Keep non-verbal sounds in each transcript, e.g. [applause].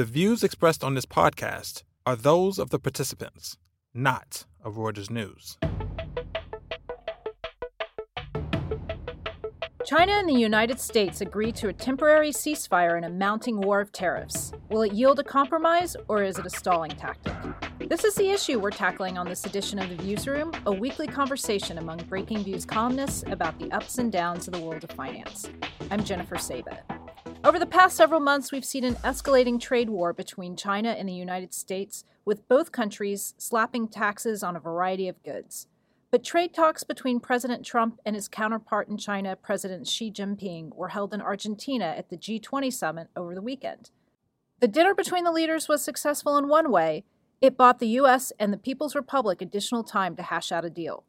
The views expressed on this podcast are those of the participants, not of Reuters News. China and the United States agreed to a temporary ceasefire in a mounting war of tariffs. Will it yield a compromise, or is it a stalling tactic? This is the issue we're tackling on this edition of The Viewsroom, a weekly conversation among Breakingviews columnists about the ups and downs of the world of finance. I'm Jennifer Saba. Over the past several months, we've seen an escalating trade war between China and the United States, with both countries slapping taxes on a variety of goods. But trade talks between President Trump and his counterpart in China, President Xi Jinping, were held in Argentina at the G20 summit over the weekend. The dinner between the leaders was successful in one way it bought the U.S. and the People's Republic additional time to hash out a deal.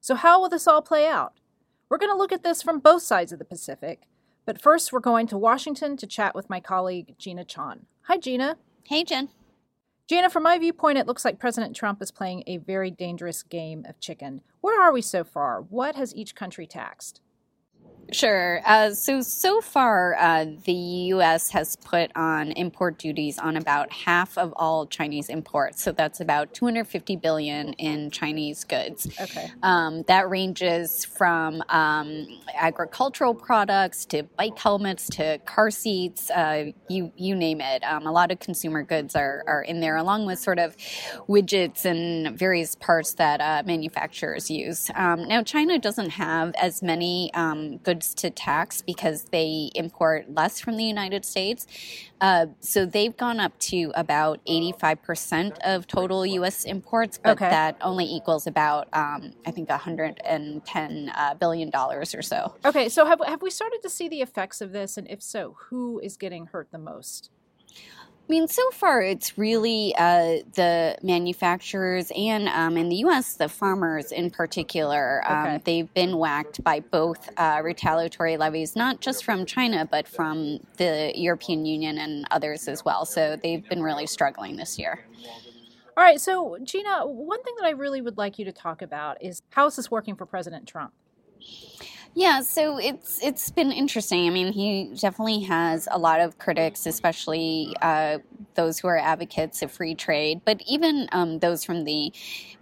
So, how will this all play out? We're going to look at this from both sides of the Pacific but first, we're going to Washington to chat with my colleague, Gina Chon. Hi, Gina. Hey, Jen. Gina, from my viewpoint, it looks like President Trump is playing a very dangerous game of chicken. Where are we so far? What has each country taxed? Sure. Uh, so so far, uh, the U.S. has put on import duties on about half of all Chinese imports. So that's about 250 billion in Chinese goods. Okay. Um, that ranges from um, agricultural products to bike helmets to car seats. Uh, you you name it. Um, a lot of consumer goods are are in there, along with sort of widgets and various parts that uh, manufacturers use. Um, now, China doesn't have as many um, goods to tax because they import less from the United States. Uh, so they've gone up to about 85% of total U.S. imports, but okay. that only equals about, um, I think, 110 uh, billion dollars or so. Okay, so have, have we started to see the effects of this? And if so, who is getting hurt the most? I mean, so far it's really uh, the manufacturers and um, in the U.S. the farmers in particular. Um, okay. They've been whacked by both uh, retaliatory levies, not just from China but from the European Union and others as well. So they've been really struggling this year. All right, so Gina, one thing that I really would like you to talk about is how is this working for President Trump? Yeah, so it's it's been interesting. I mean, he definitely has a lot of critics, especially uh, those who are advocates of free trade, but even um, those from the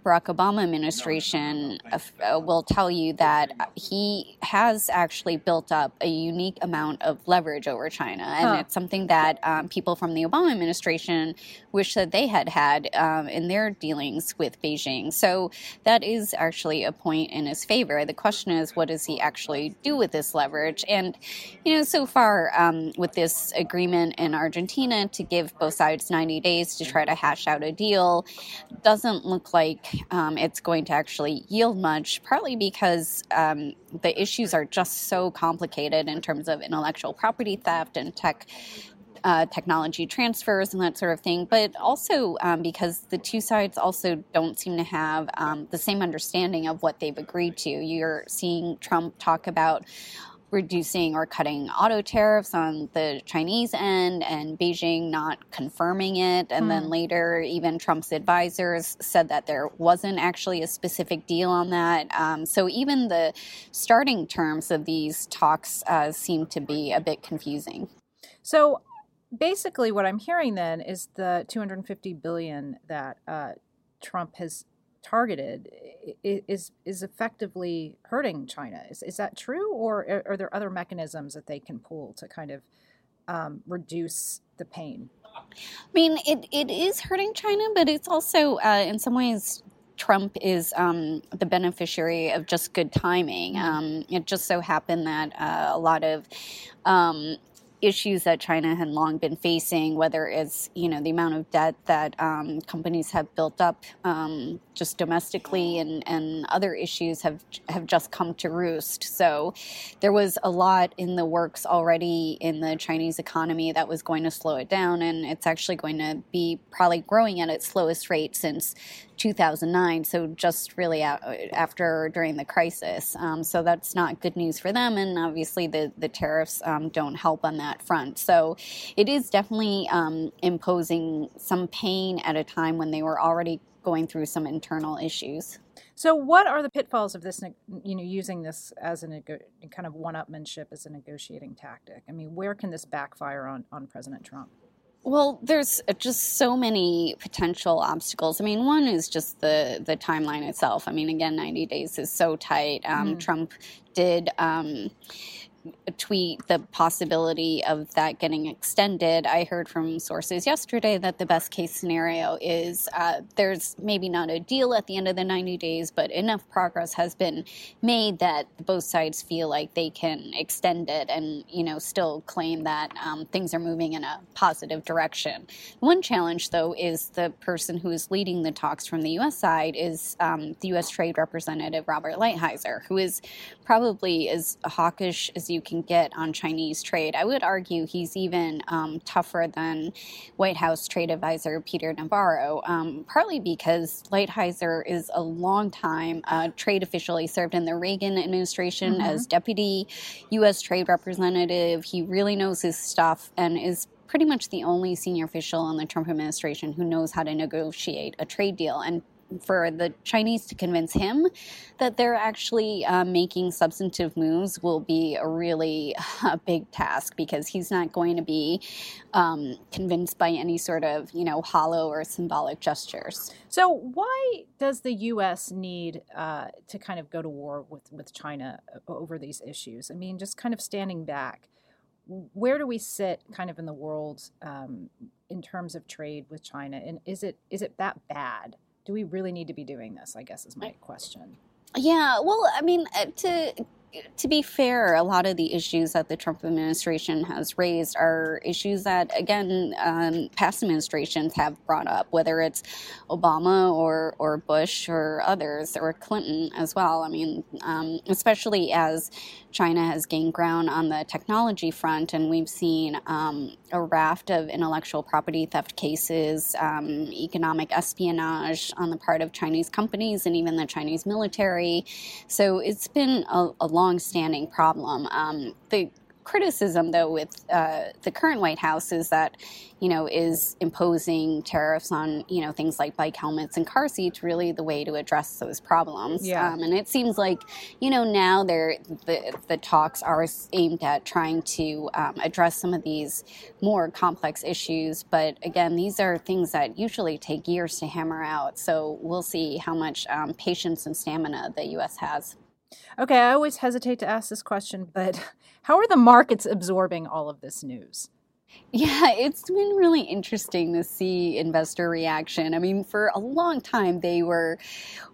Barack Obama administration uh, uh, will tell you that he has actually built up a unique amount of leverage over China, and huh. it's something that um, people from the Obama administration wish that they had had um, in their dealings with Beijing. So that is actually a point in his favor. The question is, what does he actually do with this leverage? And you know, so far um, with this agreement in Argentina to give both sides 90 days to try to hash out a deal, doesn't look like um, it's going to actually yield much, partly because um, the issues are just so complicated in terms of intellectual property theft and tech. Uh, technology transfers and that sort of thing, but also um, because the two sides also don't seem to have um, the same understanding of what they've agreed to. You're seeing Trump talk about reducing or cutting auto tariffs on the Chinese end and Beijing not confirming it. And mm. then hmm. later, even Trump's advisors said that there wasn't actually a specific deal on that. Um, so even the starting terms of these talks uh, seem to be a bit confusing. So basically, what I'm hearing then is the 250 billion that uh, Trump has targeted is is effectively hurting China. Is is that true, or are there other mechanisms that they can pull to kind of um, reduce the pain? I mean, it, it is hurting China, but it's also uh, in some ways Trump is um, the beneficiary of just good timing. Mm-hmm. Um, it just so happened that uh, a lot of um, issues that China had long been facing, whether it's you know the amount of debt that um, companies have built up um, just domestically, and, and other issues have have just come to roost. So there was a lot in the works already in the Chinese economy that was going to slow it down, and it's actually going to be probably growing at its slowest rate since 2009. So just really after during the crisis. Um, so that's not good news for them, and obviously the the tariffs um, don't help on that front. So it is definitely um, imposing some pain at a time when they were already going through some internal issues. So, what are the pitfalls of this? You know, using this as a nego- kind of one-upmanship as a negotiating tactic. I mean, where can this backfire on on President Trump? Well, there's just so many potential obstacles. I mean, one is just the the timeline itself. I mean, again, 90 days is so tight. Um, mm. Trump did. Um, tweet the possibility of that getting extended. I heard from sources yesterday that the best case scenario is uh, there's maybe not a deal at the end of the 90 days, but enough progress has been made that both sides feel like they can extend it and you know still claim that um, things are moving in a positive direction. One challenge, though, is the person who is leading the talks from the U.S. side is um, the U.S. Trade Representative Robert Lighthizer, who is probably as hawkish as you can get on Chinese trade. I would argue he's even um, tougher than White House trade advisor Peter Navarro, um, partly because Lighthizer is a long time uh, trade official. He served in the Reagan administration mm-hmm. as deputy U.S. trade representative. He really knows his stuff and is pretty much the only senior official in the Trump administration who knows how to negotiate a trade deal. And for the Chinese to convince him that they're actually uh, making substantive moves will be a really [laughs] a big task because he's not going to be um, convinced by any sort of you know hollow or symbolic gestures. So why does the U.S. need uh, to kind of go to war with with China over these issues? I mean, just kind of standing back. Where do we sit, kind of in the world, um, in terms of trade with China? And is it is it that bad? Do we really need to be doing this? I guess is my question. Yeah, well, I mean, uh, to to be fair, a lot of the issues that the Trump administration has raised are issues that, again, um, past administrations have brought up, whether it's Obama or, or Bush or others, or Clinton as well. I mean, um, especially as China has gained ground on the technology front, and we've seen um, a raft of intellectual property theft cases, um, economic espionage on the part of Chinese companies and even the Chinese military. So it's been a, a long long-standing problem. Um, the criticism, though, with uh, the current White House is that, you know, is imposing tariffs on, you know, things like bike helmets and car seats really the way to address those problems? Yeah. Um, and it seems like, you know, now they're, the, the talks are aimed at trying to um, address some of these more complex issues. But again, these are things that usually take years to hammer out. So we'll see how much um, patience and stamina the U.S. has. Okay, I always hesitate to ask this question, but [laughs] how are the markets absorbing all of this news? Yeah, it's been really interesting to see investor reaction. I mean, for a long time, they were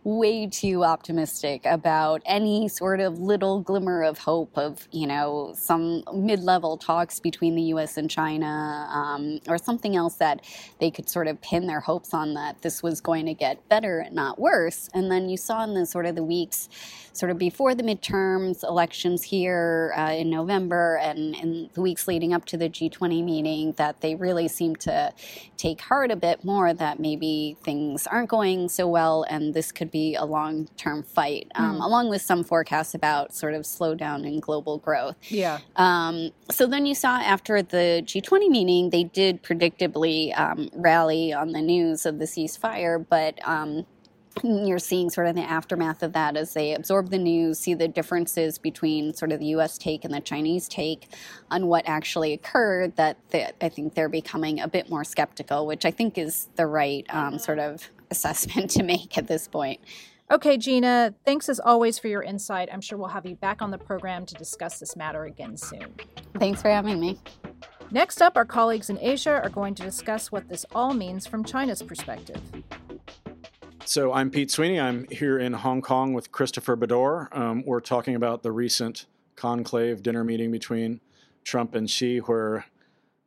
way too optimistic about any sort of little glimmer of hope of, you know, some mid level talks between the US and China um, or something else that they could sort of pin their hopes on that this was going to get better and not worse. And then you saw in the sort of the weeks sort of before the midterms elections here uh, in November and in the weeks leading up to the G20 meeting that they really seem to take heart a bit more that maybe things aren't going so well and this could be a long term fight, um, mm. along with some forecasts about sort of slowdown in global growth. Yeah. Um, so then you saw after the G20 meeting, they did predictably um, rally on the news of the ceasefire, but um, you're seeing sort of the aftermath of that as they absorb the news, see the differences between sort of the U.S. take and the Chinese take on what actually occurred. That, that I think they're becoming a bit more skeptical, which I think is the right um, sort of assessment to make at this point. Okay, Gina, thanks as always for your insight. I'm sure we'll have you back on the program to discuss this matter again soon. Thanks for having me. Next up, our colleagues in Asia are going to discuss what this all means from China's perspective. So I'm Pete Sweeney. I'm here in Hong Kong with Christopher Beddor. Um, we're talking about the recent conclave dinner meeting between Trump and Xi, where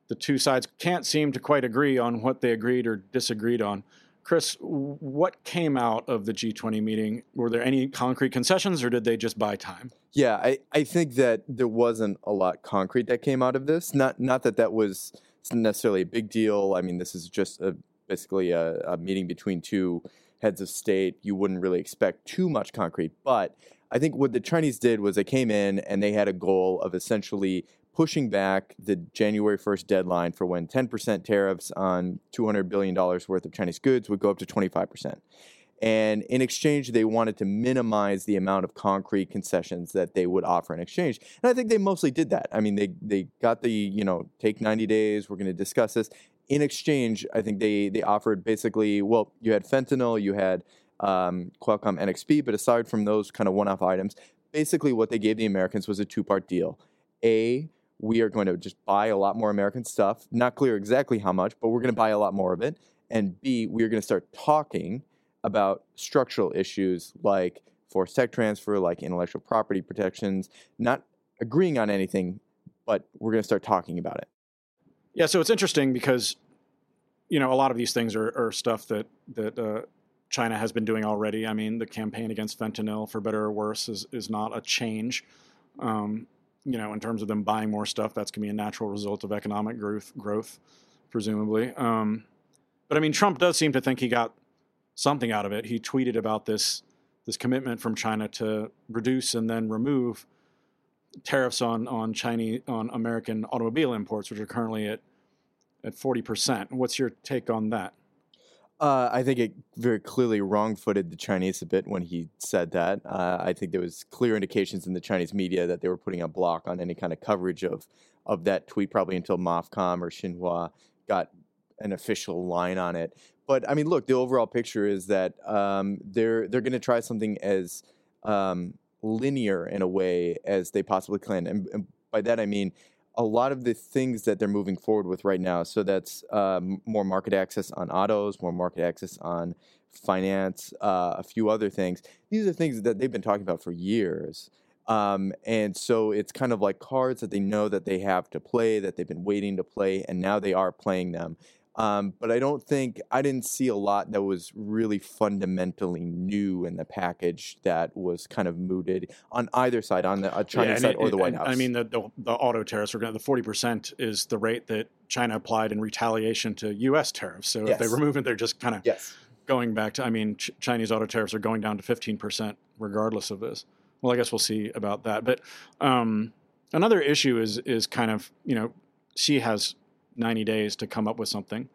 the two sides can't seem to quite agree on what they agreed or disagreed on. Chris, what came out of the G20 meeting? Were there any concrete concessions or did they just buy time? Yeah, I, I think that there wasn't a lot concrete that came out of this. Not not that that was necessarily a big deal. I mean, this is just a, basically a, a meeting between two heads of state, you wouldn't really expect too much concrete. But I think what the Chinese did was they came in and they had a goal of essentially pushing back the January 1st deadline for when 10% tariffs on $200 billion worth of Chinese goods would go up to 25%. And in exchange, they wanted to minimize the amount of concrete concessions that they would offer in exchange. And I think they mostly did that. I mean, they, they got the, you know, take 90 days, we're going to discuss this in exchange, I think they they offered basically, well, you had fentanyl, you had um, Qualcomm NXP, but aside from those kind of one-off items, basically what they gave the Americans was a two-part deal. A, we are going to just buy a lot more American stuff. Not clear exactly how much, but we're going to buy a lot more of it. And B, we are going to start talking about structural issues like forced tech transfer, like intellectual property protections, not agreeing on anything, but we're going to start talking about it. Yeah, so it's interesting because you know a lot of these things are, are stuff that that uh, China has been doing already. I mean, the campaign against fentanyl, for better or worse, is is not a change. Um, you know, in terms of them buying more stuff, that's going to be a natural result of economic growth, growth, presumably. Um, but I mean, Trump does seem to think he got something out of it. He tweeted about this this commitment from China to reduce and then remove tariffs on on Chinese on American automobile imports, which are currently at at forty percent. What's your take on that? Uh, I think it very clearly wrong-footed the Chinese a bit when he said that. Uh, I think there was clear indications in the Chinese media that they were putting a block on any kind of coverage of of that tweet, probably until MOFCOM or Xinhua got an official line on it. But I mean, look, the overall picture is that um, they're they're going to try something as um, linear in a way as they possibly can. And, and, by that I mean a lot of the things that they're moving forward with right now. So that's um, more market access on autos, more market access on finance, uh, a few other things. These are things that they've been talking about for years. Um, and so it's kind of like cards that they know that they have to play, that they've been waiting to play, and now they are playing them. Um, but I don't think I didn't see a lot that was really fundamentally new in the package that was kind of mooted on either side, on the uh, China yeah, side it, or the White House. I mean, the, the, the auto tariffs are going. to The forty percent is the rate that China applied in retaliation to U.S. tariffs. So yes. if they remove it, they're just kind of yes. going back to. I mean, Ch- Chinese auto tariffs are going down to fifteen percent regardless of this. Well, I guess we'll see about that. But um, another issue is is kind of you know Xi has 90 days to come up with something,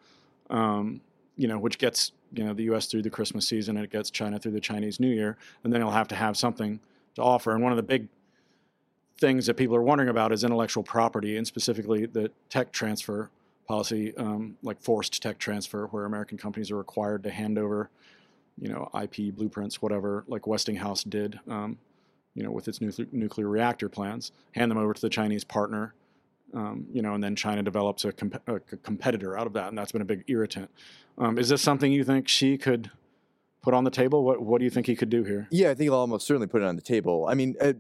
um, you know, which gets you know the U.S. through the Christmas season and it gets China through the Chinese New Year, and then he'll have to have something to offer. And one of the big things that people are wondering about is intellectual property, and specifically the tech transfer policy, um, like forced tech transfer, where American companies are required to hand over, you know, IP blueprints, whatever, like Westinghouse did, um, you know, with its nuclear reactor plans, hand them over to the Chinese partner um, you know, and then China develops a, comp- a, competitor out of that, and that's been a big irritant. Um, is this something you think Xi could put on the table? What What do you think he could do here? Yeah, I think he'll almost certainly put it on the table. I mean, uh,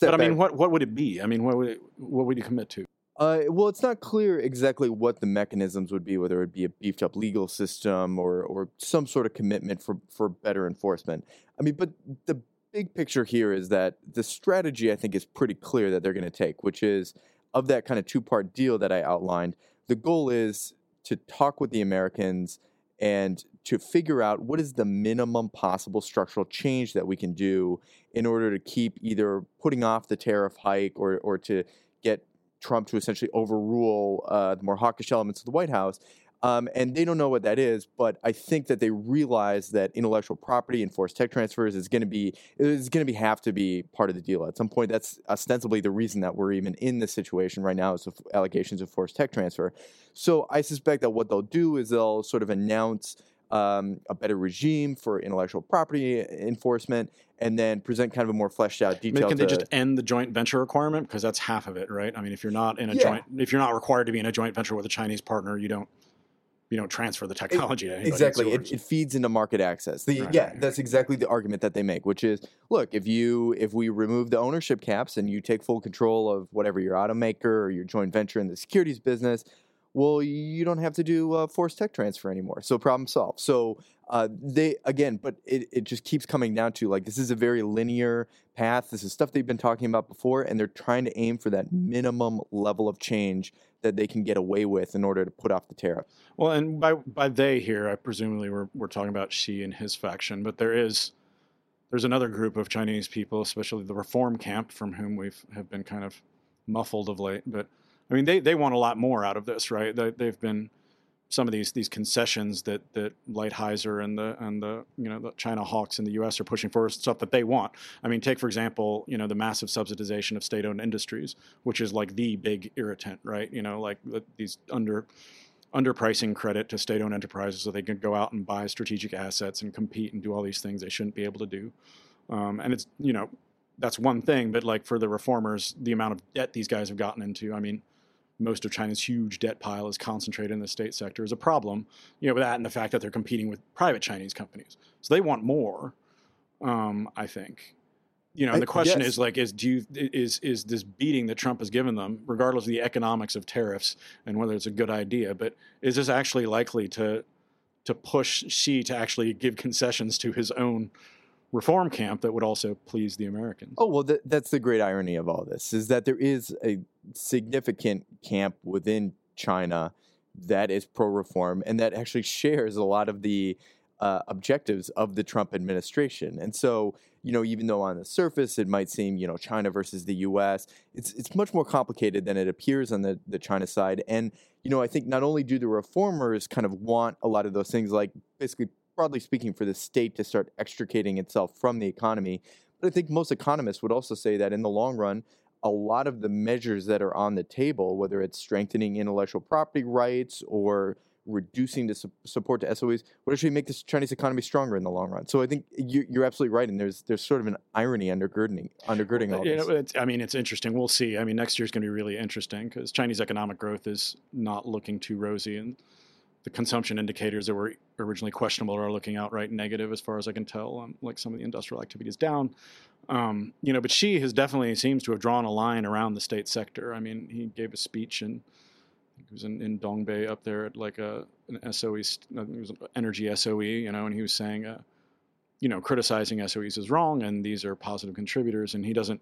but I mean, what what would it be? I mean, what would it, what would you commit to? Uh, well, it's not clear exactly what the mechanisms would be, whether it would be a beefed up legal system or or some sort of commitment for for better enforcement. I mean, but the big picture here is that the strategy I think is pretty clear that they're going to take, which is of that kind of two part deal that I outlined, the goal is to talk with the Americans and to figure out what is the minimum possible structural change that we can do in order to keep either putting off the tariff hike or, or to get Trump to essentially overrule uh, the more hawkish elements of the White House. Um, and they don't know what that is, but I think that they realize that intellectual property and forced tech transfers is going to be is going to be have to be part of the deal at some point. That's ostensibly the reason that we're even in this situation right now is the allegations of forced tech transfer. So I suspect that what they'll do is they'll sort of announce um, a better regime for intellectual property enforcement, and then present kind of a more fleshed out detail. I mean, can they just end the joint venture requirement because that's half of it, right? I mean, if you're not in a yeah. joint, if you're not required to be in a joint venture with a Chinese partner, you don't you know transfer the technology it, exactly. It, it, feeds into market access. The, right. yeah that's exactly the argument that they make which is look if you if we remove the ownership caps and you take full control of whatever your automaker or your joint venture in the securities business well you don't have to do uh, forced tech transfer anymore so problem solved so uh, they again but it, it just keeps coming down to like this is a very linear path this is stuff they've been talking about before and they're trying to aim for that minimum level of change that they can get away with in order to put off the tariff. Well, and by by they here, I presumably we're we're talking about Xi and his faction, but there is there's another group of Chinese people, especially the reform camp, from whom we've have been kind of muffled of late. But I mean, they they want a lot more out of this, right? They, they've been some of these these concessions that that Lighthizer and the and the you know the China hawks in the U.S. are pushing for stuff that they want. I mean, take for example, you know, the massive subsidization of state-owned industries, which is like the big irritant, right? You know, like the, these under underpricing credit to state-owned enterprises so they can go out and buy strategic assets and compete and do all these things they shouldn't be able to do. Um, and it's you know that's one thing, but like for the reformers, the amount of debt these guys have gotten into, I mean, most of China's huge debt pile is concentrated in the state sector is a problem. You know, with that and the fact that they're competing with private Chinese companies, so they want more. Um, I think you know, and the question yes. is like, is do you is is this beating that Trump has given them, regardless of the economics of tariffs and whether it's a good idea, but is this actually likely to to push Xi to actually give concessions to his own reform camp that would also please the Americans? Oh well, th- that's the great irony of all this is that there is a significant camp within China that is pro reform and that actually shares a lot of the uh, objectives of the Trump administration. And so, you know, even though on the surface it might seem, you know, China versus the U.S., it's it's much more complicated than it appears on the the China side. And you know, I think not only do the reformers kind of want a lot of those things, like basically broadly speaking, for the state to start extricating itself from the economy, but I think most economists would also say that in the long run, a lot of the measures that are on the table, whether it's strengthening intellectual property rights or reducing the su- support to SOEs would actually make the Chinese economy stronger in the long run. So I think you, are absolutely right, and there's there's sort of an irony undergirding undergirding all this. You know, I mean, it's interesting. We'll see. I mean, next year is going to be really interesting because Chinese economic growth is not looking too rosy, and the consumption indicators that were originally questionable are looking outright negative, as far as I can tell. Um, like some of the industrial activity is down. Um, you know, but Xi has definitely seems to have drawn a line around the state sector. I mean, he gave a speech and he was in, in Dongbei up there at like a an SOE, it was an energy SOE, you know, and he was saying, uh, you know, criticizing SOEs is wrong, and these are positive contributors, and he doesn't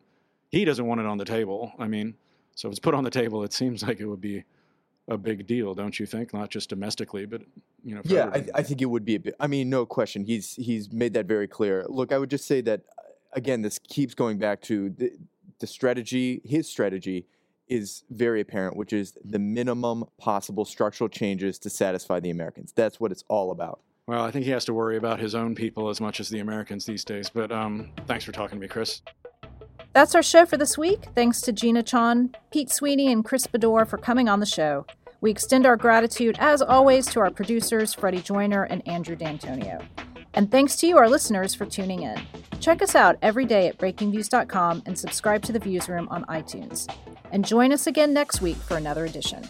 he doesn't want it on the table. I mean, so if it's put on the table, it seems [laughs] like it would be a big deal, don't you think? Not just domestically, but you know. yeah, I, I, think it would be a bit. I mean, no question. He's he's made that very clear. Look, I would just say that again, this keeps going back to the, the strategy. His strategy is very apparent, which is the minimum possible structural changes to satisfy the Americans. That's what it's all about. Well, I think he has to worry about his own people as much as the Americans these days. But um, thanks for talking to me, Chris. That's our show for this week. Thanks to Gina Chon, Pete Sweeney, and Chris Beddor for coming on the show. We extend our gratitude, as always, to our producers, Freddie Joyner and Andrew D'Antonio. And thanks to you, our listeners, for tuning in. Check us out every day at breakingviews.com and subscribe to the Viewsroom on iTunes. And join us again next week for another edition.